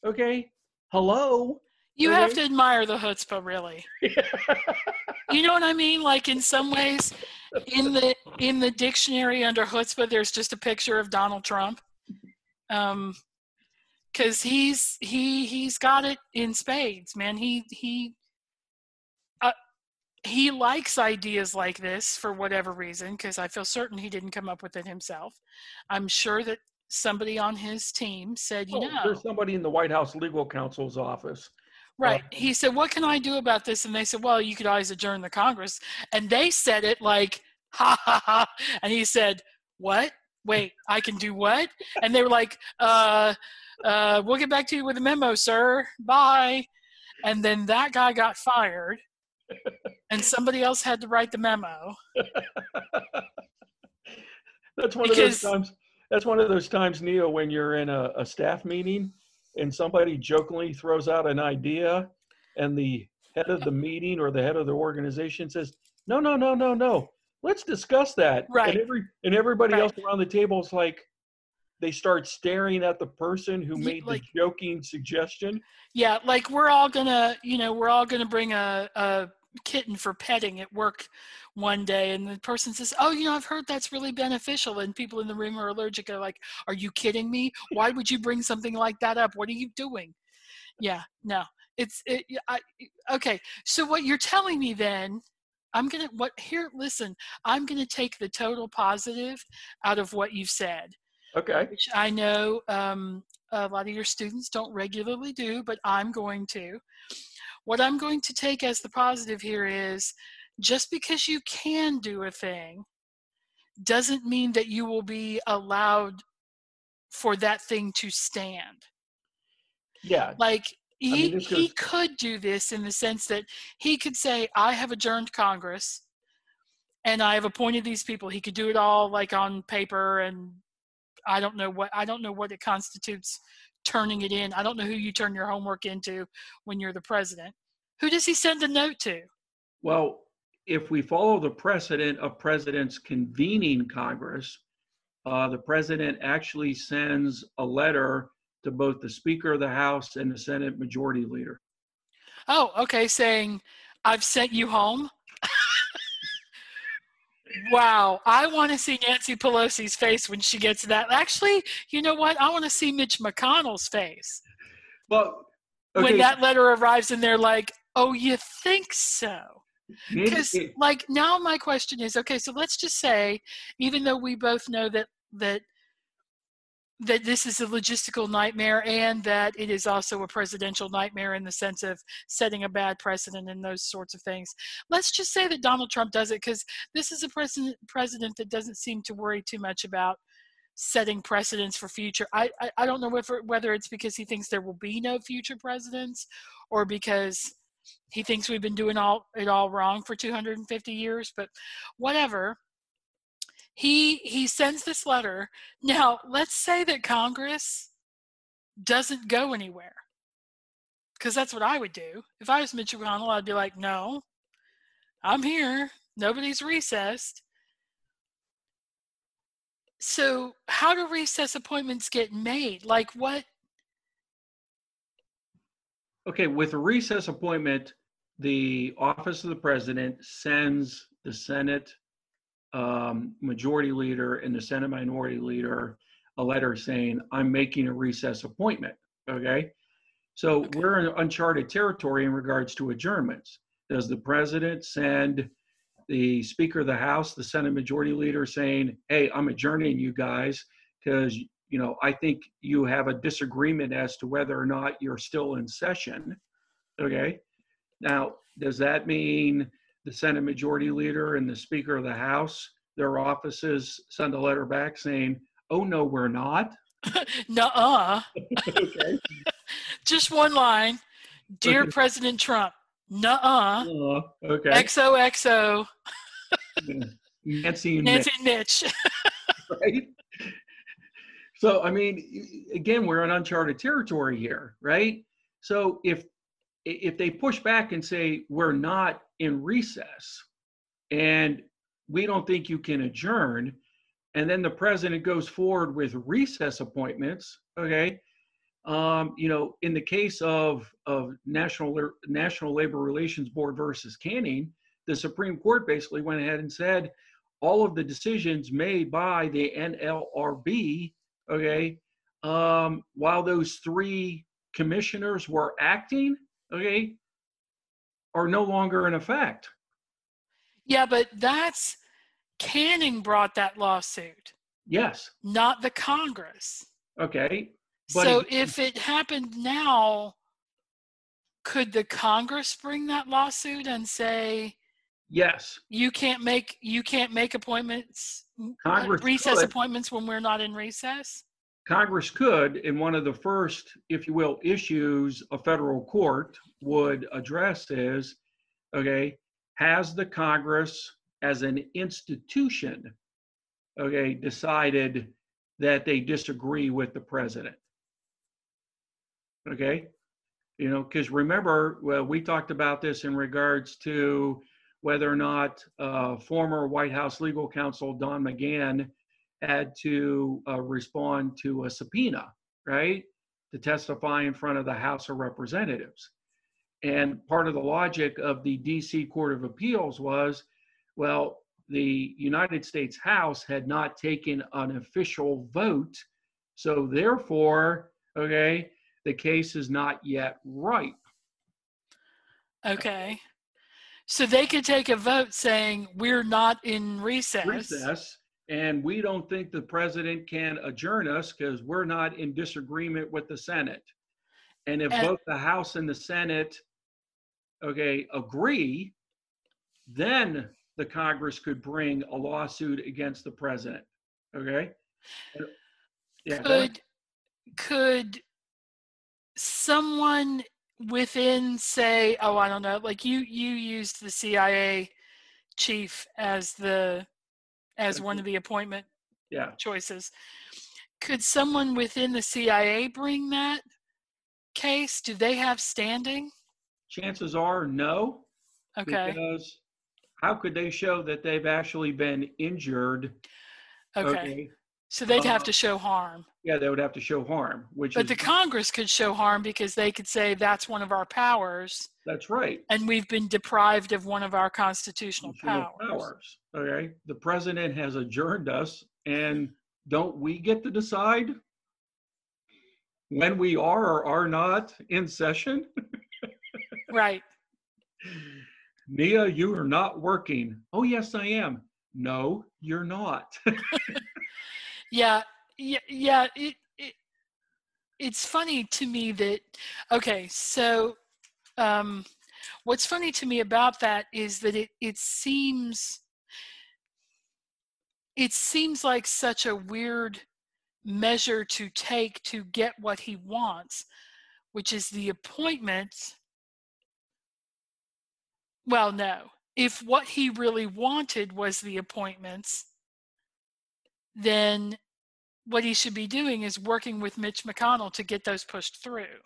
Speaker 2: Okay. Hello.
Speaker 1: You have to admire the chutzpah, really. You know what I mean? Like in some ways, in the in the dictionary under chutzpah, there's just a picture of Donald Trump, um, because he's he he's got it in spades, man. He he. Uh, he likes ideas like this for whatever reason, because I feel certain he didn't come up with it himself. I'm sure that somebody on his team said, you
Speaker 2: Oh,
Speaker 1: know,
Speaker 2: There's somebody in the White House legal counsel's office.
Speaker 1: Right. He said, What can I do about this? And they said, Well, you could always adjourn the Congress. And they said it like, Ha ha ha. And he said, What? Wait, I can do what? And they were like, Uh, uh, we'll get back to you with a memo, sir. Bye. And then that guy got fired. And somebody else had to write the memo.
Speaker 2: That's one
Speaker 1: Because-
Speaker 2: of those times. That's one of those times, Nia, when you're in a, a staff meeting and somebody jokingly throws out an idea, and the head of the meeting or the head of the organization says, "No, no, no, no, no. Let's discuss that."
Speaker 1: Right.
Speaker 2: And every and everybody
Speaker 1: Right.
Speaker 2: else around the table is like, they start staring at the person who made
Speaker 1: like-
Speaker 2: the joking suggestion.
Speaker 1: Yeah, like we're all gonna, you know, we're all gonna bring a, a kitten for petting at work one day, and the person says, "Oh, you know, I've heard that's really beneficial," and people in the room are allergic. Are like, "Are you kidding me? Why would you bring something like that up? What are you doing?" Yeah, no, it's it. I, okay, so what you're telling me then? I'm gonna what here? Listen, I'm gonna take the total positive out of what you've said
Speaker 2: Okay.
Speaker 1: which I know um, a lot of your students don't regularly do, but I'm going to. What I'm going to take as the positive here is just because you can do a thing doesn't mean that you will be allowed for that thing to stand.
Speaker 2: Yeah.
Speaker 1: Like, he,
Speaker 2: mean, this
Speaker 1: he
Speaker 2: goes-
Speaker 1: could do this in the sense that he could say, I have adjourned Congress and I have appointed these people. He could do it all like on paper and I don't know what I don't know what it constitutes turning it in. I don't know who you turn your homework into when you're the president. Who does he send a note to?
Speaker 2: Well, if we follow the precedent of presidents convening Congress, uh, the president actually sends a letter to both the Speaker of the House and the Senate Majority Leader.
Speaker 1: Oh, okay, saying I've sent you home. Wow, I want to see Nancy Pelosi's face when she gets that. Actually, you know what? I want to see Mitch McConnell's face
Speaker 2: Well,
Speaker 1: when that letter arrives and they're like, "Oh, you think so?" because like now my question is okay so let's just say even though we both know that that that this is a logistical nightmare and that it is also a presidential nightmare in the sense of setting a bad precedent and those sorts of things. Let's just say that donald trump does it because this is a president president that doesn't seem to worry too much about setting precedents for future. I i, I don't know whether, whether it's because he thinks there will be no future presidents or because he thinks we've been doing all it all wrong for 250 years but whatever he he sends this letter. Now let's say that congress doesn't go anywhere because that's what i would do. If i was mitch mcconnell i'd be like no i'm here. Nobody's recessed. So how do recess appointments get made? Like what
Speaker 2: okay, with a recess appointment, the office of the president sends the Senate um, Majority Leader and the Senate Minority Leader a letter saying, I'm making a recess appointment. Okay. So
Speaker 1: Okay.
Speaker 2: we're in uncharted territory in regards to adjournments. Does the president send the Speaker of the House, the Senate Majority Leader saying, Hey, I'm adjourning you guys because you know, I think you have a disagreement as to whether or not you're still in session. Okay. Now, does that mean the Senate Majority Leader and the Speaker of the House, their offices send a letter back saying, oh, no, we're not?
Speaker 1: Nuh-uh.
Speaker 2: okay.
Speaker 1: Just one line. Dear
Speaker 2: Okay.
Speaker 1: President Trump, nuh-uh.
Speaker 2: Uh, okay.
Speaker 1: XOXO,
Speaker 2: Nancy and
Speaker 1: Nancy and Mitch.
Speaker 2: Mitch, right? So, I mean, again, we're in uncharted territory here, right? So if if they push back and say we're not in recess and we don't think you can adjourn, and then the president goes forward with recess appointments, okay? Um, you know, in the case of of National National Labor Relations Board versus Canning, the Supreme Court basically went ahead and said all of the decisions made by the NLRB, okay, um, while those three commissioners were acting, okay, are no longer in effect.
Speaker 1: Yeah, but that's Canning brought that lawsuit,
Speaker 2: Yes,
Speaker 1: not the Congress.
Speaker 2: okay. But
Speaker 1: so
Speaker 2: it-
Speaker 1: if it happened now, could the Congress bring that lawsuit and say
Speaker 2: Yes,
Speaker 1: you can't make you can't make appointments
Speaker 2: Congress
Speaker 1: recess
Speaker 2: could.
Speaker 1: appointments when we're not in recess?
Speaker 2: Congress could, in one of the first, if you will, issues a federal court would address is, okay, has the Congress as an institution, okay, decided that they disagree with the president? Okay, you know, because remember, well, we talked about this in regards to whether or not uh, former White House legal counsel Don McGahn had to uh, respond to a subpoena, right, to testify in front of the House of Representatives. And part of the logic of the DC Court of Appeals was well, the United States House had not taken an official vote. So therefore, okay, the case is not yet ripe.
Speaker 1: Okay. So they could take a vote saying we're not in recess.
Speaker 2: recess, and we don't think the president can adjourn us because we're not in disagreement with the Senate. And if
Speaker 1: And-
Speaker 2: both the House and the Senate, okay, agree, then the Congress could bring a lawsuit against the president. Okay? Yeah.
Speaker 1: could could someone within say oh i don't know like you you used the cia chief as the as one of the appointment
Speaker 2: Yeah.
Speaker 1: choices. Could someone within the cia bring that case? Do they have standing?
Speaker 2: Chances are no.
Speaker 1: okay.
Speaker 2: Because how could they show that they've actually been injured?
Speaker 1: okay. So they'd have
Speaker 2: Uh,
Speaker 1: to show harm
Speaker 2: Yeah, they would have to show harm, which
Speaker 1: but
Speaker 2: is
Speaker 1: the congress could show harm because they could say that's one of our powers
Speaker 2: that's right.
Speaker 1: and we've been deprived of one of our constitutional
Speaker 2: constitutional
Speaker 1: powers.
Speaker 2: Okay, the president has adjourned us, and don't we get to decide when we are or are not in session?
Speaker 1: Right.
Speaker 2: Nia, you are not working. Oh, yes, I am. No, you're not.
Speaker 1: Yeah. Yeah. Yeah. It, it, it's funny to me that, okay, so um, what's funny to me about that is that it, it seems, it seems like such a weird measure to take to get what he wants, which is the appointment. Well, no. If what he really wanted was the appointments, then what he should be doing is working with Mitch McConnell to get those pushed through.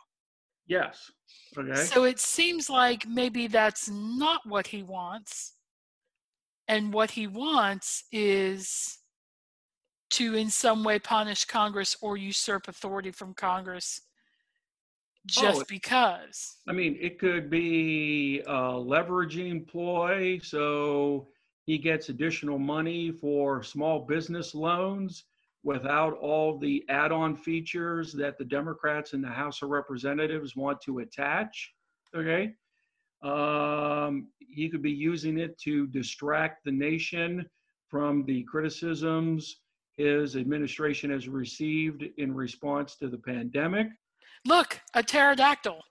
Speaker 2: yes. Okay.
Speaker 1: So it seems like maybe that's not what he wants. And what he wants is to, in some way, punish Congress or usurp authority from Congress just oh,
Speaker 2: it-
Speaker 1: because.
Speaker 2: I mean, it could be a leveraging ploy, so he gets additional money for small business loans without all the add-on features that the Democrats in the House of Representatives want to attach. Okay. Um, he could be using it to distract the nation from the criticisms his administration has received in response to the pandemic.
Speaker 1: Look, a pterodactyl.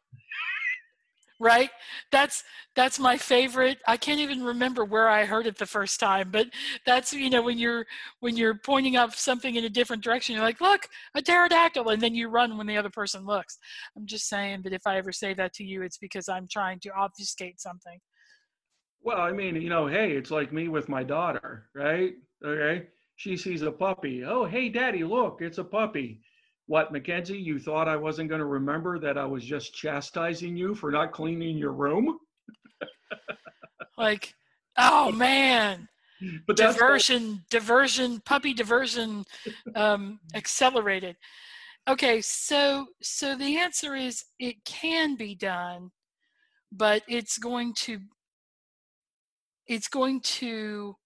Speaker 1: Right? That's that's my favorite. I can't even remember where I heard it the first time, but that's you know when you're when you're pointing up something in a different direction, you're like, "Look, a pterodactyl," and then you run when the other person looks. I'm just saying that if I ever say that to you, it's because I'm trying to obfuscate something.
Speaker 2: Well, I mean, you know, hey, it's like me with my daughter, right? Okay. She sees a puppy. Oh, hey, daddy, look, it's a puppy. What, Mackenzie, you thought I wasn't going to remember that I was just chastising you for not cleaning your room?
Speaker 1: like, oh man. But diversion, diversion, puppy diversion um, accelerated. Okay, so so the answer is it can be done, but it's going to it's going to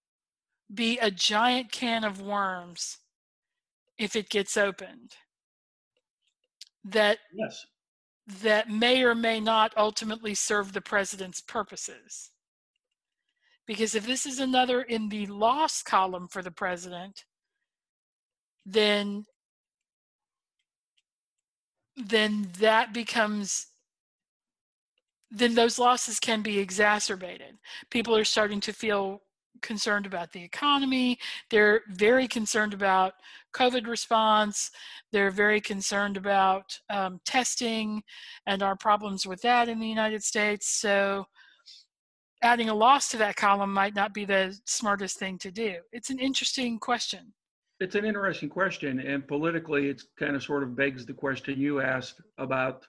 Speaker 1: be a giant can of worms if it gets opened that
Speaker 2: yes
Speaker 1: that may or may not ultimately serve the president's purposes because if this is another in the loss column for the president then then that becomes then those losses can be exacerbated. People are starting to feel concerned about the economy. They're very concerned about COVID response. They're very concerned about um, testing and our problems with that in the United States. So, adding a loss to that column might not be the smartest thing to do. It's an interesting question.
Speaker 2: It's an interesting question, and politically, it's kind of sort of begs the question you asked about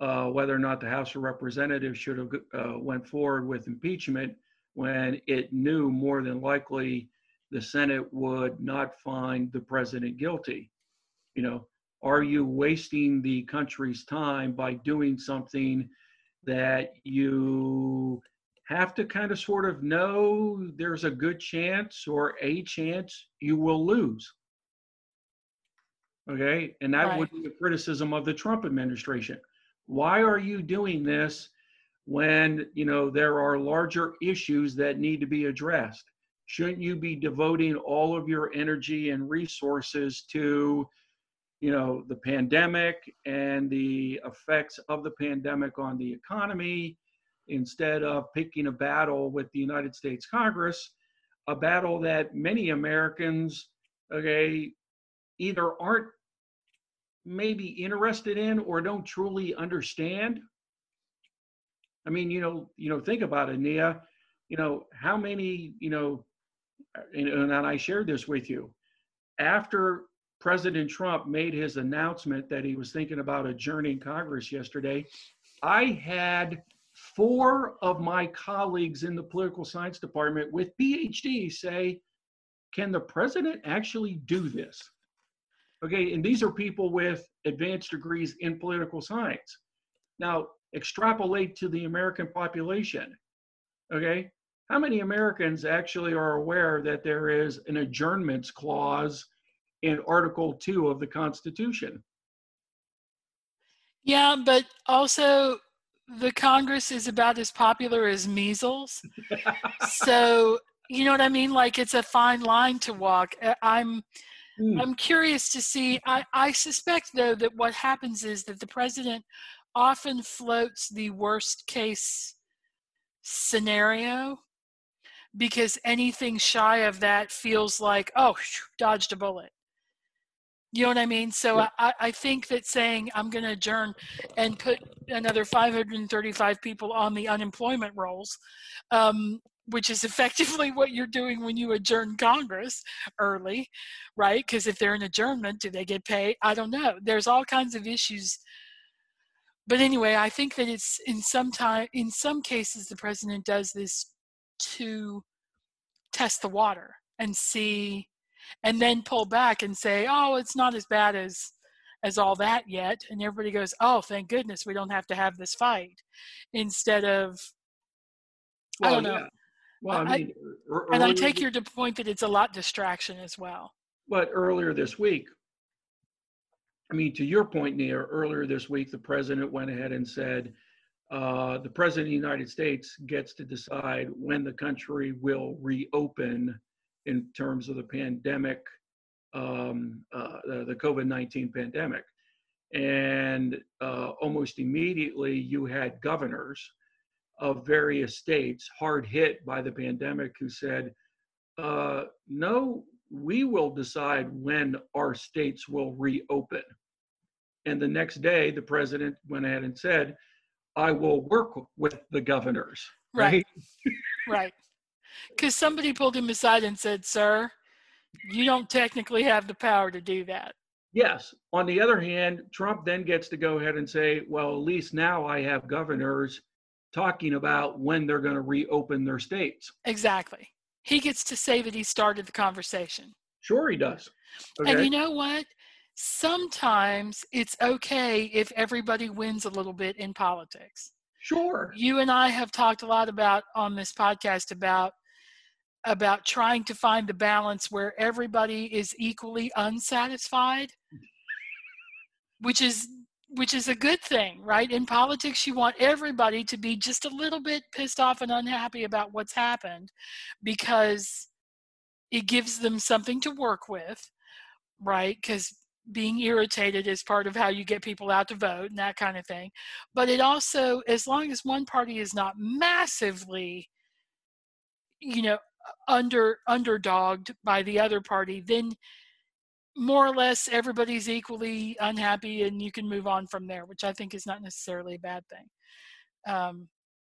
Speaker 2: uh, whether or not the House of Representatives should have uh, went forward with impeachment when it knew more than likely the Senate would not find the president guilty. You know, are you wasting the country's time by doing something that you have to kind of sort of know there's a good chance or a chance you will lose? Okay, and that right. would be a criticism of the Trump administration why are you doing this when you know there are larger issues that need to be addressed shouldn't you be devoting all of your energy and resources to you know the pandemic and the effects of the pandemic on the economy instead of picking a battle with the United States Congress a battle that many Americans okay either aren't maybe interested in or don't truly understand. I mean, you know, you know, think about it, Nia. You know, how many, you know, and, and I shared this with you. After President Trump made his announcement that he was thinking about adjourning Congress yesterday, I had four of my colleagues in the political science department with PhDs say, Can the president actually do this? Okay, and these are people with advanced degrees in political science. Now, extrapolate to the American population. Okay, how many Americans actually are aware that there is an adjournments clause in Article 2 of the Constitution?
Speaker 1: Yeah, but also the Congress is about as popular as measles. so, you know what I mean? Like it's a fine line to walk. I'm Mm. I'm curious to see. I, I suspect, though, that what happens is that the president often floats the worst case scenario because anything shy of that feels like, oh, dodged a bullet. You know what I mean? So yeah. I, I think that saying I'm going to adjourn and put another 535 people on the unemployment rolls um, which is effectively what you're doing when you adjourn Congress early, right? Because if they're in adjournment, do they get paid? I don't know. There's all kinds of issues. But anyway, I think that it's in some time, in some cases, the president does this to test the water and see, and then pull back and say, "Oh, it's not as bad as." as all that yet and everybody goes oh thank goodness we don't have to have this fight instead of well, I don't know. Yeah. Well, I mean, I, and I take your point that it's a lot distraction as well.
Speaker 2: But earlier this week, I mean, to your point, Nia, earlier this week, the president went ahead and said uh, the president of the United States gets to decide when the country will reopen in terms of the pandemic um, uh, the, COVID 19 pandemic. And uh, almost immediately, you had governors of various states hard hit by the pandemic who said, uh, no, we will decide when our states will reopen. And the next day, the president went ahead and said, I will work with the governors.
Speaker 1: Right. Right. Because somebody pulled him aside and said, Sir, you don't technically have the power to do that.
Speaker 2: Yes. On the other hand, Trump then gets to go ahead and say, well, at least now I have governors talking about when they're going to reopen their states.
Speaker 1: Exactly. He gets to say that he started the conversation.
Speaker 2: Sure, he does.
Speaker 1: Okay. And you know what? Sometimes it's okay if everybody wins a little bit in politics.
Speaker 2: Sure.
Speaker 1: You and I have talked a lot about on this podcast about about trying to find the balance where everybody is equally unsatisfied which is which is a good thing, right? In politics, you want everybody to be just a little bit pissed off and unhappy about what's happened because it gives them something to work with, right? Because being irritated is part of how you get people out to vote and that kind of thing. But it also, as long as one party is not massively, you know, under underdogged by the other party, then more or less everybody's equally unhappy and you can move on from there, which I think is not necessarily a bad thing. Um,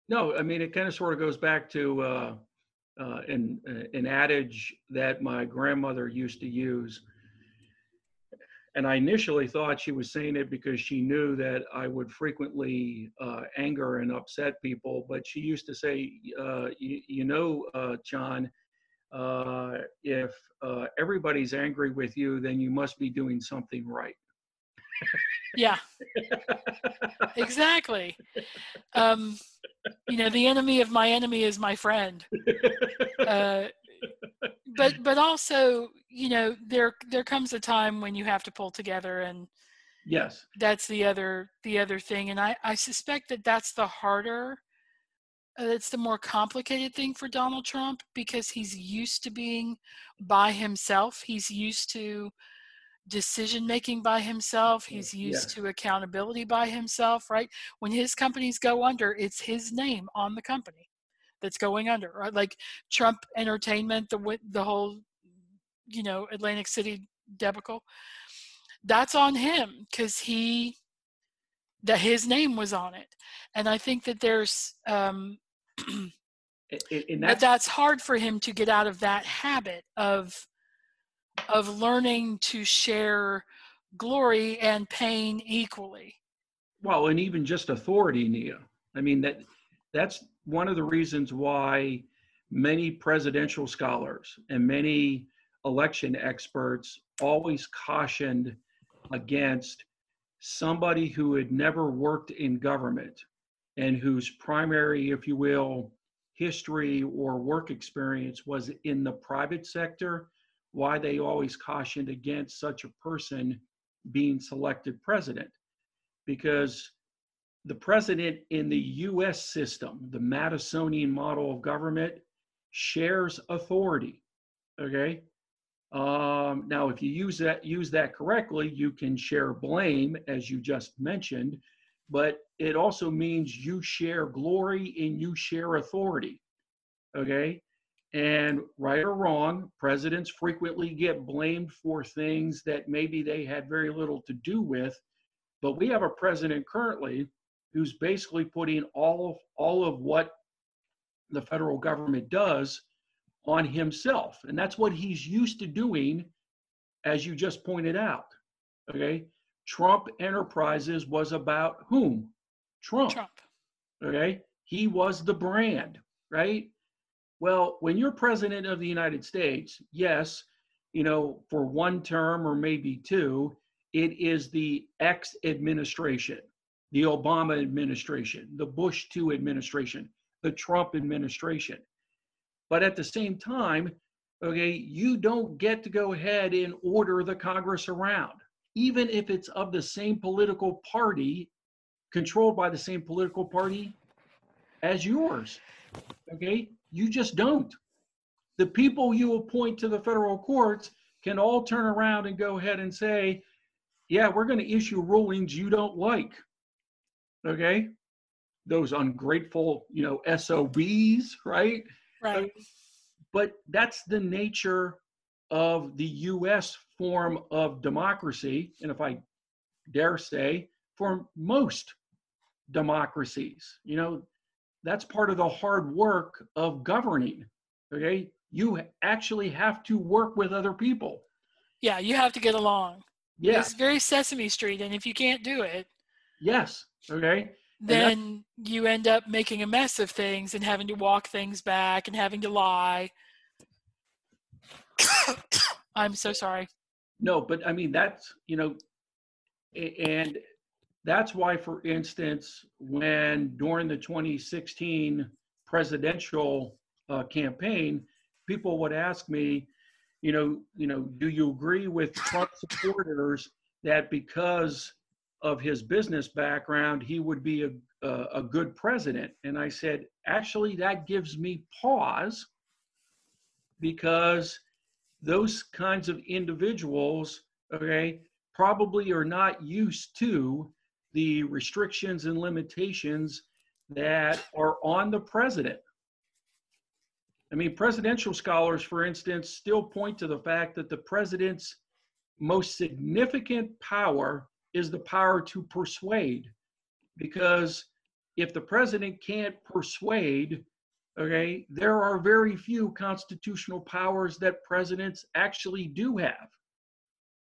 Speaker 2: no, I mean, it kind of sort of goes back to uh, uh, an, uh, an adage that my grandmother used to use. And I initially thought she was saying it because she knew that I would frequently uh, anger and upset people. But she used to say, uh, you, you, know, uh, John, uh, if uh, everybody's angry with you, then you must be doing something right.
Speaker 1: yeah, exactly. Um, you know, the enemy of my enemy is my friend. Uh, but but also, you know, there there comes a time when you have to pull together and
Speaker 2: yes
Speaker 1: that's the other the other thing and i i suspect that that's the harder it's the more complicated thing for Donald Trump because he's used to being by himself. He's used to decision making by himself. He's used yeah. to accountability by himself, right? When his companies go under, it's his name on the company that's going under, right? Like Trump Entertainment, the the whole, you know, Atlantic City debacle. That's on him because he that his name was on it and i think that there's um but that's hard for him to get out of that habit of of learning to share glory and pain equally.
Speaker 2: Well and even just authority nia. I mean that that's one of the reasons why many presidential scholars and many election experts always cautioned against somebody who had never worked in government and whose primary, if you will, history or work experience was in the private sector, why they always cautioned against such a person being selected president. Because the president in the US system, the Madisonian model of government, shares authority. Okay. Um, now, if you use that use that correctly, you can share blame, as you just mentioned, but it also means you share glory and you share authority. Okay, and right or wrong, presidents frequently get blamed for things that maybe they had very little to do with. But we have a president currently who's basically putting all of all of what the federal government does on himself. And that's what he's used to doing, as you just pointed out. Okay. Trump Enterprises was about whom? Trump. Trump. Okay. He was the brand, right? Well, when you're president of the United States, yes, you know, for one term or maybe two, it is the X administration, the Obama administration, the Bush 2 administration, the Trump administration. But at the same time, okay, you don't get to go ahead and order the Congress around, even if it's of the same political party, controlled by the same political party as yours. Okay, you just don't. The people you appoint to the federal courts can all turn around and go ahead and say, yeah, we're going to issue rulings you don't like. Okay? Those ungrateful, you know, SOBs, right?
Speaker 1: Right.
Speaker 2: But that's the nature of the US form of democracy. And if I dare say, for most democracies, you know, that's part of the hard work of governing. Okay? You actually have to work with other people.
Speaker 1: Yeah, you have to get along.
Speaker 2: Yeah.
Speaker 1: It's very Sesame Street, and if you can't do it,
Speaker 2: Yes. Okay.
Speaker 1: then you end up making a mess of things and having to walk things back and having to lie. I'm so sorry.
Speaker 2: No, but I mean, that's, you know, and that's why, for instance, when during the 2016 presidential uh, campaign, people would ask me, you know, you know, do you agree with Trump supporters that because of his business background, he would be a, a, a good president? And I said, actually, that gives me pause because those kinds of individuals, okay, probably are not used to the restrictions and limitations that are on the president. I mean, presidential scholars, for instance, still point to the fact that the president's most significant power is the power to persuade. Because if the president can't persuade, okay, there are very few constitutional powers that presidents actually do have.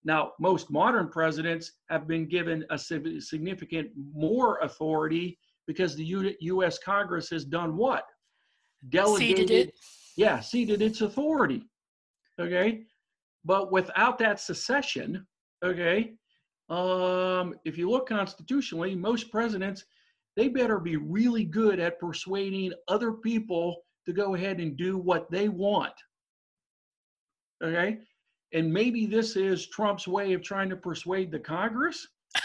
Speaker 2: Now, most modern presidents have been given a significant more authority because the U- U.S. Congress has done what?
Speaker 1: Ceded it.
Speaker 2: Yeah, ceded its authority. Okay, but without that secession, okay, um, if you look constitutionally, most presidents they better be really good at persuading other people to go ahead and do what they want. Okay, and maybe this is Trump's way of trying to persuade the Congress.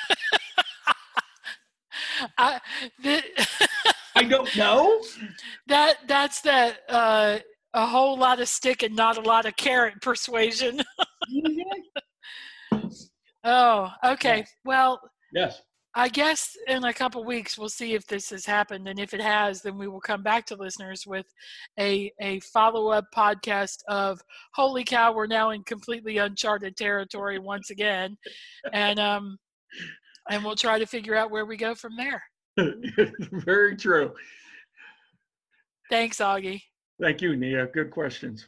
Speaker 1: I, the,
Speaker 2: I don't know.
Speaker 1: that that's that uh, a whole lot of stick and not a lot of carrot persuasion. oh, okay. Well,
Speaker 2: yes.
Speaker 1: I guess in a couple weeks we'll see if this has happened, and if it has, then we will come back to listeners with a a follow up podcast of "Holy cow, we're now in completely uncharted territory once again," and um, and we'll try to figure out where we go from there.
Speaker 2: Very true.
Speaker 1: Thanks, Augie.
Speaker 2: Thank you, Nia. Good questions.